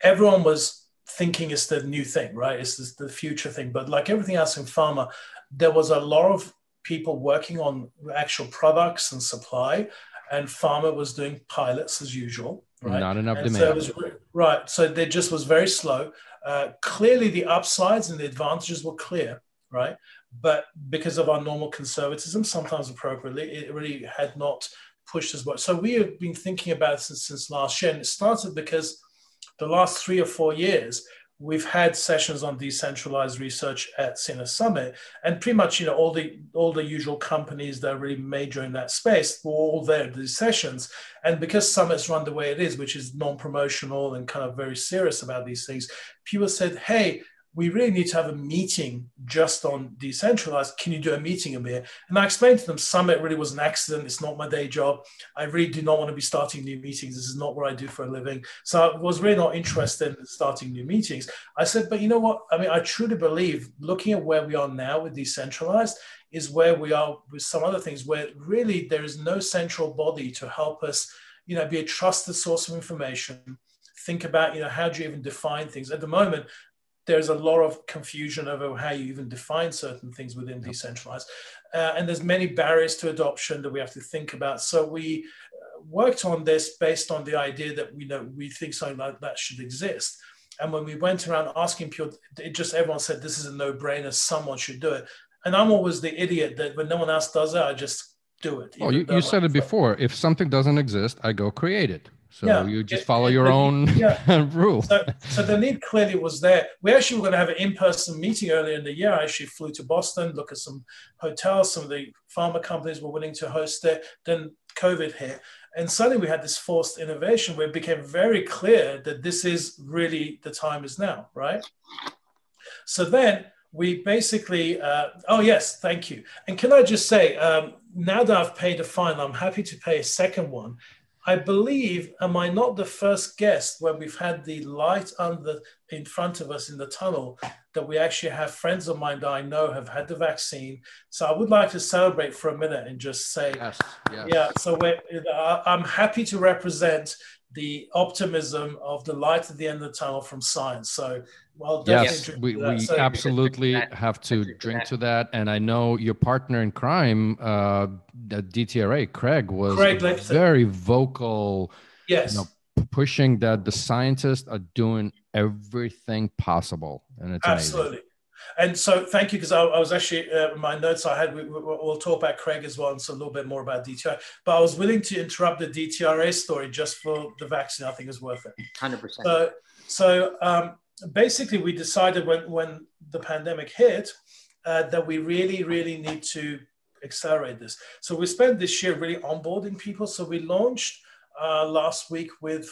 everyone was thinking it's the new thing, right? It's the future thing. But like everything else in pharma, there was a lot of people working on actual products and supply, and pharma was doing pilots as usual. Right? Not enough and demand. So was, right. So they just was very slow. Uh, clearly, the upsides and the advantages were clear, right? But because of our normal conservatism, sometimes appropriately, it really had not pushed as much. So we have been thinking about it since, since last year, and it started because the last three or four years, we've had sessions on decentralized research at CNS Summit, and pretty much you know all the all the usual companies that are really major in that space were all there at these sessions. And because Summit's run the way it is, which is non-promotional and kind of very serious about these things, people said, "Hey, we really need to have a meeting just on decentralized. Can you do a meeting, Amir? And I explained to them, Summit really was an accident. It's not my day job. I really do not want to be starting new meetings. This is not what I do for a living. So I was really not interested in starting new meetings. I said, but you know what? I mean, I truly believe looking at where we are now with decentralized is where we are with some other things where really there is no central body to help us, you know, be a trusted source of information think about you know how do you even define things at the moment there's a lot of confusion over how you even define certain things within decentralized. Uh, and there's many barriers to adoption that we have to think about. So we uh, worked on this based on the idea that we know we think something like that should exist. And when we went around asking people, it just everyone said this is a no-brainer, someone should do it. And I'm always the idiot that when no one else does it, I just do it. Oh, you, you said it before. If something doesn't exist, I go create it. So yeah, you just follow your it, own yeah. [LAUGHS] rule. So, so, the need clearly was there. We actually were going to have an in-person meeting earlier in the year. I actually flew to Boston, look at some hotels. Some of the pharma companies were willing to host it. Then COVID hit. And suddenly we had this forced innovation where it became very clear that this is really the time is now, right? So then we basically, uh, oh yes, thank you. And can I just say, um, now that I've paid a fine, I'm happy to pay a second one I believe, am I not the first guest when we've had the light under in front of us in the tunnel that we actually have friends of mine that I know have had the vaccine. So I would like to celebrate for a minute and just say, yes, yes. yeah. So uh, I'm happy to represent the optimism of the light at the end of the tunnel from science. So, well, yes, we, we so, absolutely have to drink to that. And I know your partner in crime, uh, at DTRA, Craig, was Craig very vocal. Yes. You know, pushing that the scientists are doing everything possible. And it's absolutely. Amazing. And so, thank you, because I, I, was actually uh, my notes I had. We, will talk about Craig as well, and so a little bit more about DTRA. But I was willing to interrupt the DTRA story just for the vaccine. I think is worth it. Hundred percent. So, so um, basically, we decided when when the pandemic hit uh, that we really, really need to accelerate this. So we spent this year really onboarding people. So we launched uh, last week with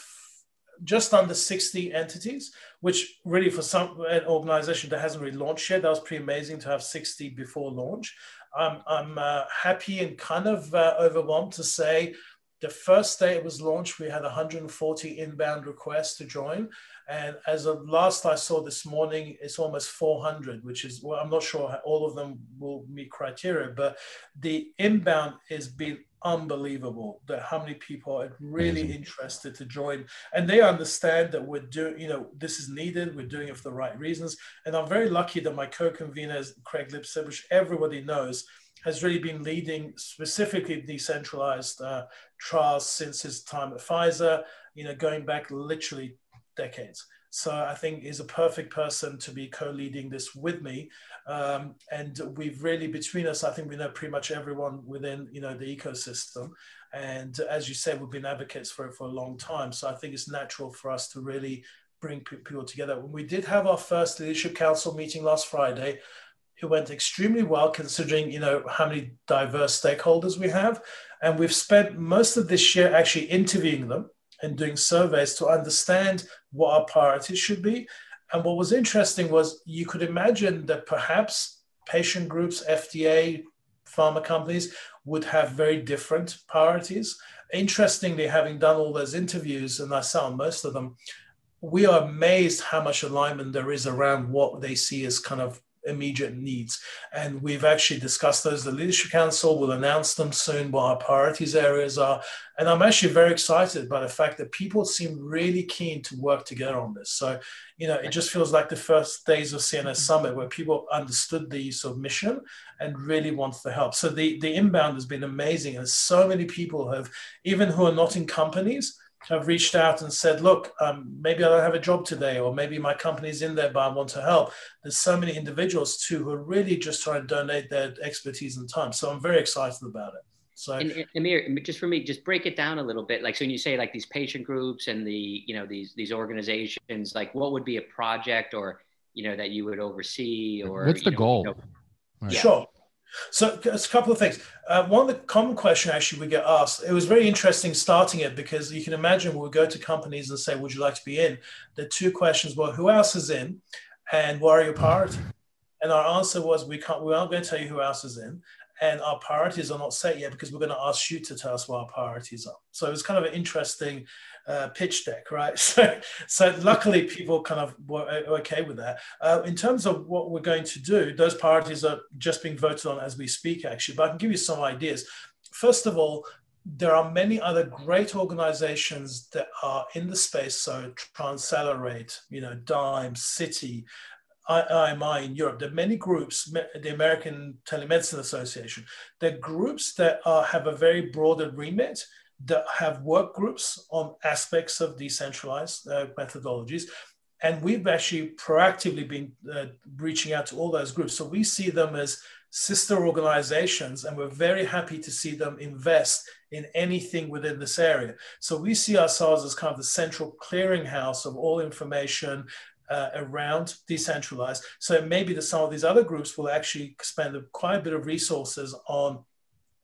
just under 60 entities, which really for some an organization that hasn't really launched yet, that was pretty amazing to have 60 before launch. I'm uh, happy and kind of uh, overwhelmed to say the first day it was launched, we had 140 inbound requests to join. And as of last I saw this morning, it's almost 400, which is, well, I'm not sure all of them will meet criteria, but the inbound is been unbelievable that how many people are really Amazing. interested to join. And they understand that we're doing you know this is needed we're doing it for the right reasons. And i'm very lucky that my co-convener is craig lipset which everybody knows has really been leading specifically decentralized uh, trials since his time at pfizer you know going back literally decades so I think is a perfect person to be co-leading this with me. Um, and we've really between us, I think we know pretty much everyone within you know the ecosystem. And as you said, we've been advocates for it for a long time. So I think it's natural for us to really bring people together. When we did have our first leadership council meeting last Friday, it went extremely well considering you know how many diverse stakeholders we have and we've spent most of this year actually interviewing them and doing surveys to understand what our priorities should be. And what was interesting was you could imagine that perhaps patient groups, FDA, pharma companies would have very different priorities. Interestingly, having done all those interviews, and I saw most of them, we are amazed how much alignment there is around what they see as kind of immediate needs. And we've actually discussed those. The Leadership Council will announce them soon, what our priorities areas are. And I'm actually very excited by the fact that people seem really keen to work together on this. So, you know, it just feels like the first days of CNS mm-hmm. Summit where people understood the sort of mission and really wanted to help. So the, the inbound has been amazing. And so many people have, even who are not in companies, have reached out and said, look, um, maybe I don't have a job today, or maybe my company's in there, but I want to help. There's so many individuals too who are really just trying to donate their expertise and time. So I'm very excited about it. So and, and Amir, just for me, just break it down a little bit. Like, so when you say like these patient groups and the, you know, these, these organizations, like what would be a project or, you know, that you would oversee or what's the know, goal? You know, right. Sure. So it's a couple of things. Uh, one of the common question actually we get asked, it was very interesting starting it because you can imagine we go to companies and say, would you like to be in? The two questions were, who else is in and what are your priorities? And our answer was, we can't, we aren't going to tell you who else is in and our priorities are not set yet because we're going to ask you to tell us what our priorities are. So it's kind of an interesting uh, pitch deck, right? [LAUGHS] So, so luckily people kind of were okay with that. Uh, in terms of what we're going to do, those priorities are just being voted on as we speak, actually. But I can give you some ideas. First of all, there are many other great organizations that are in the space. So Transcelerate, you know, Dime, City, IMI in Europe. There are many groups, the American Telemedicine Association. There are groups that are, have a very broader remit that have work groups on aspects of decentralized uh, methodologies. And we've actually proactively been uh, reaching out to all those groups. So we see them as sister organizations, and we're very happy to see them invest in anything within this area. So we see ourselves as kind of the central clearinghouse of all information uh, around decentralized. So maybe that some of these other groups will actually spend quite a bit of resources on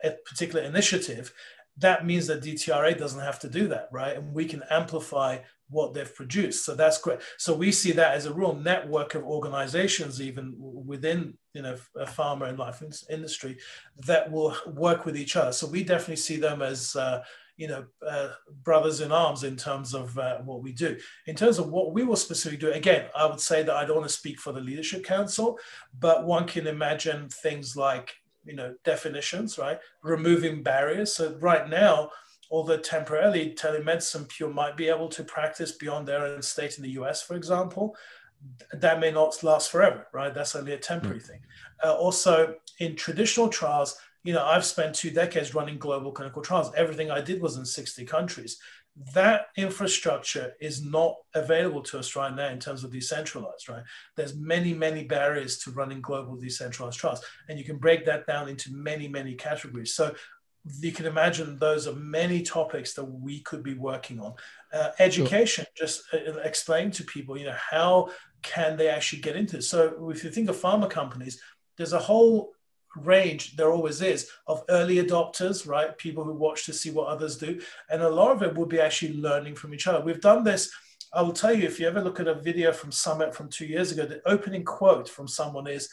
a particular initiative. That means that DTRA doesn't have to do that, right? And we can amplify what they've produced. So that's great. So we see that as a real network of organizations, even within you know a pharma and life industry, that will work with each other. So we definitely see them as uh, you know uh, brothers in arms in terms of uh, what we do. In terms of what we will specifically do, again, I would say that I don't want to speak for the leadership council, but one can imagine things like you know definitions, right? Removing barriers. So right now although temporarily telemedicine pure might be able to practice beyond their own state in the US, for example, that may not last forever, right? That's only a temporary thing. Uh, also, in traditional trials, you know, I've spent two decades running global clinical trials. Everything I did was in 60 countries. That infrastructure is not available to us right now in terms of decentralized, right? There's many, many barriers to running global decentralized trials. And you can break that down into many, many categories. So you can imagine those are many topics that we could be working on. Uh, education, sure. just uh, explain to people, you know, how can they actually get into it? So if you think of pharma companies, there's a whole range, there always is, of early adopters, right? People who watch to see what others do. And a lot of it would be actually learning from each other. We've done this. I will tell you, if you ever look at a video from Summit from two years ago, the opening quote from someone is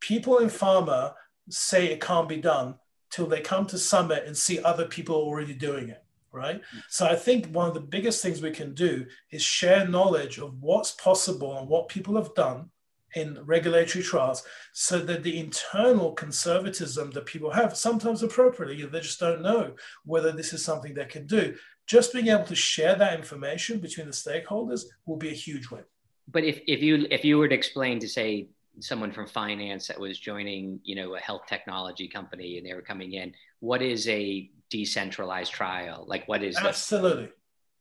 people in pharma say it can't be done till they come to summit and see other people already doing it right so i think one of the biggest things we can do is share knowledge of what's possible and what people have done in regulatory trials so that the internal conservatism that people have sometimes appropriately they just don't know whether this is something they can do just being able to share that information between the stakeholders will be a huge win but if, if you if you were to explain to say someone from finance that was joining, you know, a health technology company and they were coming in. What is a decentralized trial? Like what is Absolutely.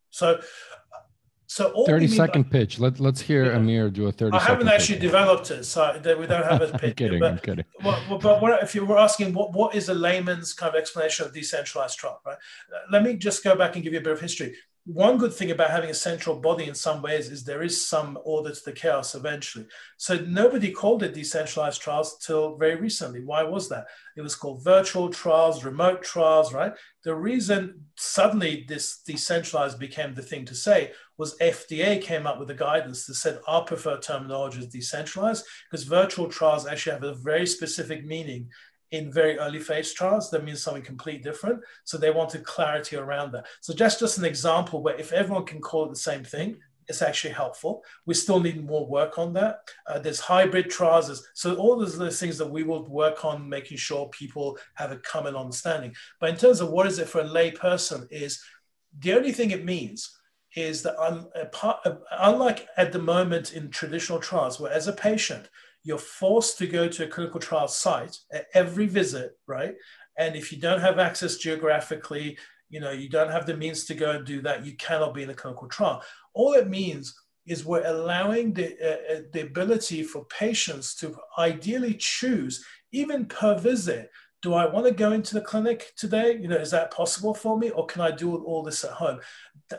So so 30 second pitch. Let, let's hear yeah. Amir do a 30 I haven't actually pitch. developed it, so we don't have a [LAUGHS] pitch. I'm kidding, but, I'm kidding. But, but what, if you were asking what, what is a layman's kind of explanation of decentralized trial, right? Let me just go back and give you a bit of history one good thing about having a central body in some ways is there is some order to the chaos eventually. So nobody called it decentralized trials till very recently. Why was that? It was called virtual trials, remote trials, right? The reason suddenly this decentralized became the thing to say was FDA came up with a guidance that said our preferred terminology is decentralized because virtual trials actually have a very specific meaning in very early phase trials that means something completely different. So they wanted clarity around that. So just just an example where if everyone can call it the same thing it's actually helpful. We still need more work on that. Uh, there's hybrid trials. So all those those things that we will work on making sure people have a common understanding. But in terms of what is it for a lay person is the only thing it means is that I'm part, unlike at the moment in traditional trials where as a patient you're forced to go to a clinical trial site at every visit, right? And if you don't have access geographically, you know, you don't have the means to go and do that, you cannot be in a clinical trial. All it means is we're allowing the, uh, uh the ability for patients to ideally choose, even per visit, do I want to go into the clinic today? You know, is that possible for me, or can I do all this at home?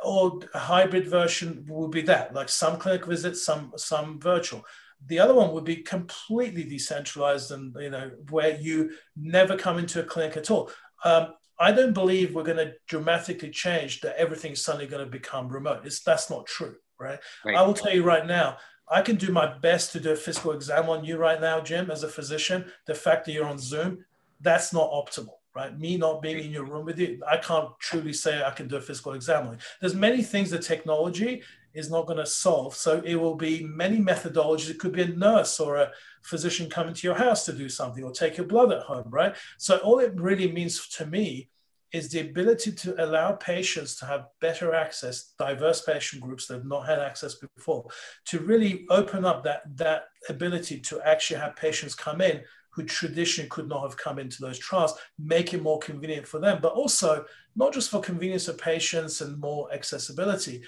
Or a hybrid version would be that, like some clinic visits, some some virtual. The other one would be completely decentralized and, you know, where you never come into a clinic at all. Um, I don't believe we're going to dramatically change that everything's suddenly going to become remote. It's, that's not true, right? right? I will tell you right now, I can do my best to do a physical exam on you right now, Jim, as a physician. The fact that you're on Zoom, that's not optimal, right? Me not being in your room with you, I can't truly say I can do a physical exam. There's many things that technology is not going to solve. So it will be many methodologies. It could be a nurse or a physician coming to your house to do something or take your blood at home, right? So all it really means to me is the ability to allow patients to have better access, diverse patient groups that have not had access before, to really open up that, that ability to actually have patients come in who traditionally could not have come into those trials, make it more convenient for them, but also not just for convenience of patients and more accessibility,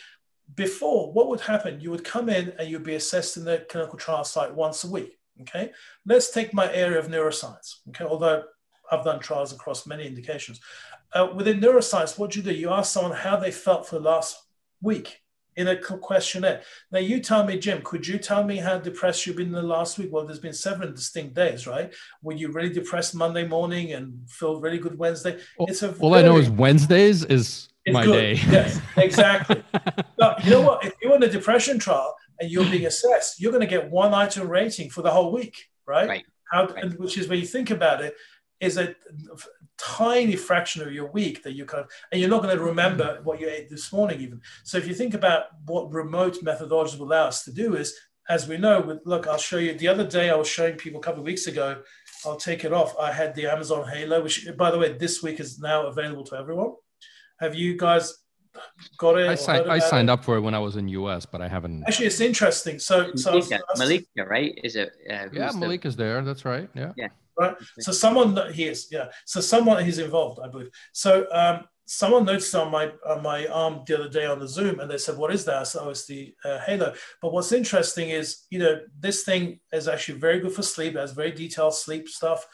before, what would happen? You would come in and you'd be assessed in the clinical trial site once a week, Okay, let's take my area of neuroscience. Okay, although I've done trials across many indications. Uh, within neuroscience, what do you do? You ask someone how they felt for the last week in a questionnaire. Now, you tell me, Jim, could you tell me how depressed you've been in the last week? Well, there's been seven distinct days, right? Were you really depressed Monday morning and feel really good Wednesday? It's a all very, I know is Wednesdays is my good. day. [LAUGHS] yes, exactly. [LAUGHS] but you know what? If you're in a depression trial and you're being assessed, you're going to get one item rating for the whole week, right? Right. How, right. which is when you think about it, is a tiny fraction of your week that you kind of, and you're not going to remember mm-hmm. what you ate this morning even. So if you think about what remote methodologies will allow us to do is, as we know, with, look, I'll show you. The other day I was showing people a couple of weeks ago. I'll take it off. I had the Amazon Halo, which, by the way, this week is now available to everyone. Have you guys got it? I signed, I signed it? up for it when I was in US, but I haven't. Actually, it's interesting. So, Malika, so Malika right? Is it? Uh, yeah, Malik the... is there. That's right. Yeah. Yeah. Right. So someone he is, yeah. So someone he's involved, I believe. So um, someone noticed on my on my arm the other day on the Zoom, and they said, "What is that?" So it's the uh, Halo. But what's interesting is, you know, this thing is actually very good for sleep. It has very detailed sleep stuff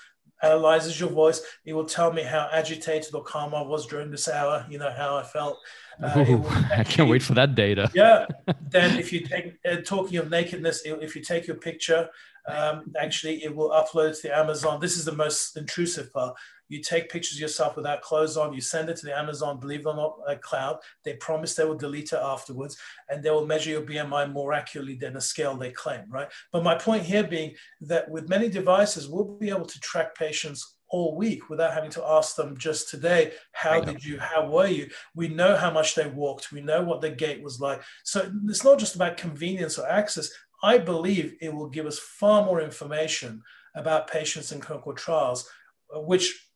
analyzes your voice. It will tell me how agitated or calm I was during this hour. You know how I felt. Uh, Ooh, [LAUGHS] I can't wait for that data. yeah. [LAUGHS] Then, if you take uh, talking of nakedness, if you take your picture, um, actually it will upload to the Amazon. This is the most intrusive part. You take pictures yourself without clothes on, you send it to the Amazon, believe it or not, a cloud. They promise they will delete it afterwards and they will measure your BMI more accurately than a scale they claim, right? But my point here being that with many devices, we'll be able to track patients all week without having to ask them just today, how did you, how were you? We know how much they walked, we know what their gait was like. So it's not just about convenience or access. I believe it will give us far more information about patients in clinical trials, which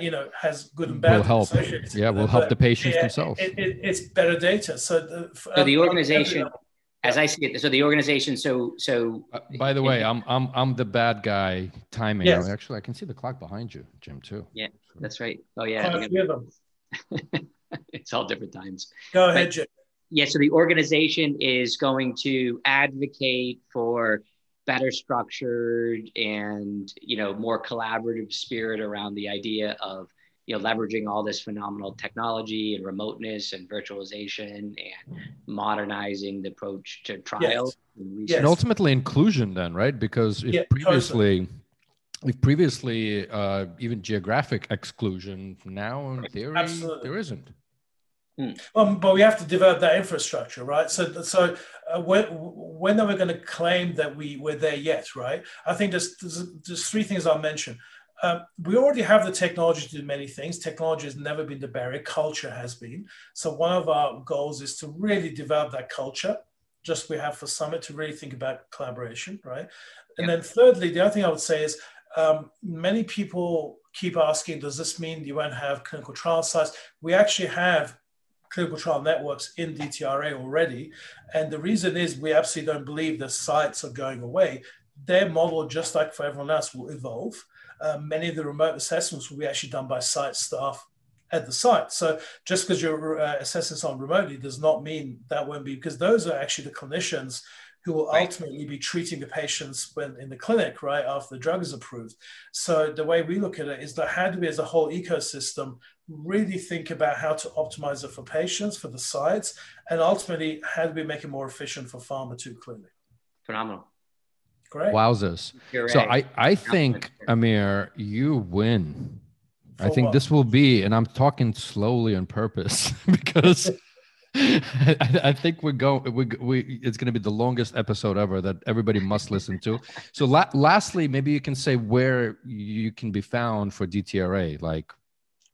you know has good and bad. Will help. Yeah, will help the patients it, themselves. It, it, it's better data. So the, so the organization, as I see it, so the organization. So so. Uh, by the way, I'm I'm I'm the bad guy timing. Yes. Actually, I can see the clock behind you, Jim, too. Yeah, that's right. Oh yeah. [LAUGHS] it's all different times. Go ahead, but, Jim. Yeah, so the organization is going to advocate for better structured and you know more collaborative spirit around the idea of you know leveraging all this phenomenal technology and remoteness and virtualization and modernizing the approach to trials yes. and, yes. and, ultimately inclusion then right because if yeah, previously if previously uh, even geographic exclusion now in theory Absolutely. there isn't Mm. Well, but we have to develop that infrastructure, right? So, so uh, when, when are we going to claim that we we're there yet, right? I think there's there's, there's three things I'll mention. Um, we already have the technology to do many things. Technology has never been the barrier; culture has been. So, one of our goals is to really develop that culture. Just we have for Summit to really think about collaboration, right? And then, thirdly, the other thing I would say is um, many people keep asking, does this mean you won't have clinical trial sites? We actually have clinical trial networks in DTRA already. And the reason is we absolutely don't believe the sites are going away. Their model, just like for everyone else, will evolve. Uh, many of the remote assessments will be actually done by site staff at the site. So just because you're uh, assessing someone remotely does not mean that won't be, because those are actually the clinicians who will right. ultimately be treating the patients when in the clinic, right, after the drug is approved. So the way we look at it is that how do we as a whole ecosystem really think about how to optimize it for patients, for the sites, and ultimately how do we make it more efficient for pharma too clearly. Phenomenal. Great. Wowzers. So I, I think, Amir, you win. For I think what? this will be, and I'm talking slowly on purpose [LAUGHS] because [LAUGHS] I, I, think we're going. We, we it's going to be the longest episode ever that everybody must listen to. So, la- lastly, maybe you can say where you can be found for DTRA. Like,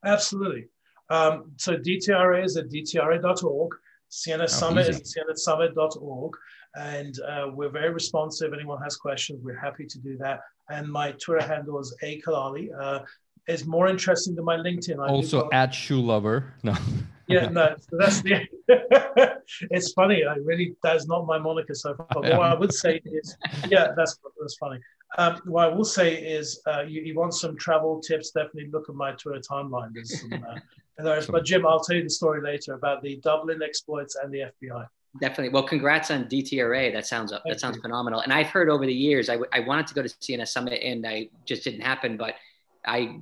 absolutely. Um, so DTRA is at dtra.org. CNS oh, Summit easy. is cnssummit.org. And uh, we're very responsive. Anyone has questions, we're happy to do that. And my Twitter handle is a kalali. Uh, is more interesting than my LinkedIn. I also at shoe lover. No. [LAUGHS] yeah, no, that's the. [LAUGHS] it's funny. I really that's not my moniker so far. But what I would say is, yeah, that's that's funny. Um, what I will say is, uh, you, you, want some travel tips? Definitely look at my Twitter timeline. There's some, uh, there's, but Jim, I'll tell you the story later about the Dublin exploits and the FBI. definitely. Well, congrats on DTRA. That sounds Thank that sounds you. phenomenal. And I've heard over the years, I, I wanted to go to CNS Summit and I just didn't happen, but I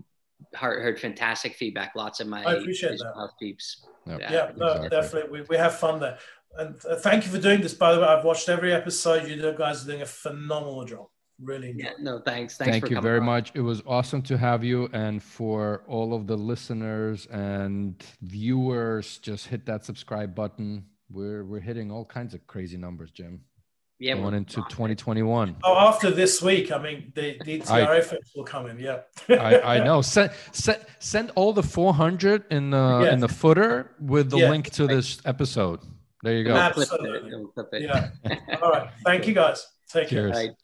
heard, heard fantastic feedback. Lots of my I appreciate that. peeps. Yep. Yeah, yeah no, definitely. We, we have fun there. And uh, thank you for doing this. By the way, I've watched every episode. You guys are doing a phenomenal job. Really. Yeah. No, thanks. Thanks. Thank you very on. much. It was awesome to have you, and for all of the listeners and viewers, just hit that subscribe button. We're we're hitting all kinds of crazy numbers, Jim. Yeah, going into 2021. Oh, after this week, I mean, the, the TRF will come in. Yeah, I, I know. [LAUGHS] Send, send send all the 400 in the yes. in the footer with the yeah. link to this episode. There you go. Absolutely. Yeah. [LAUGHS] all right. Thank you, guys. Take Cheers. care.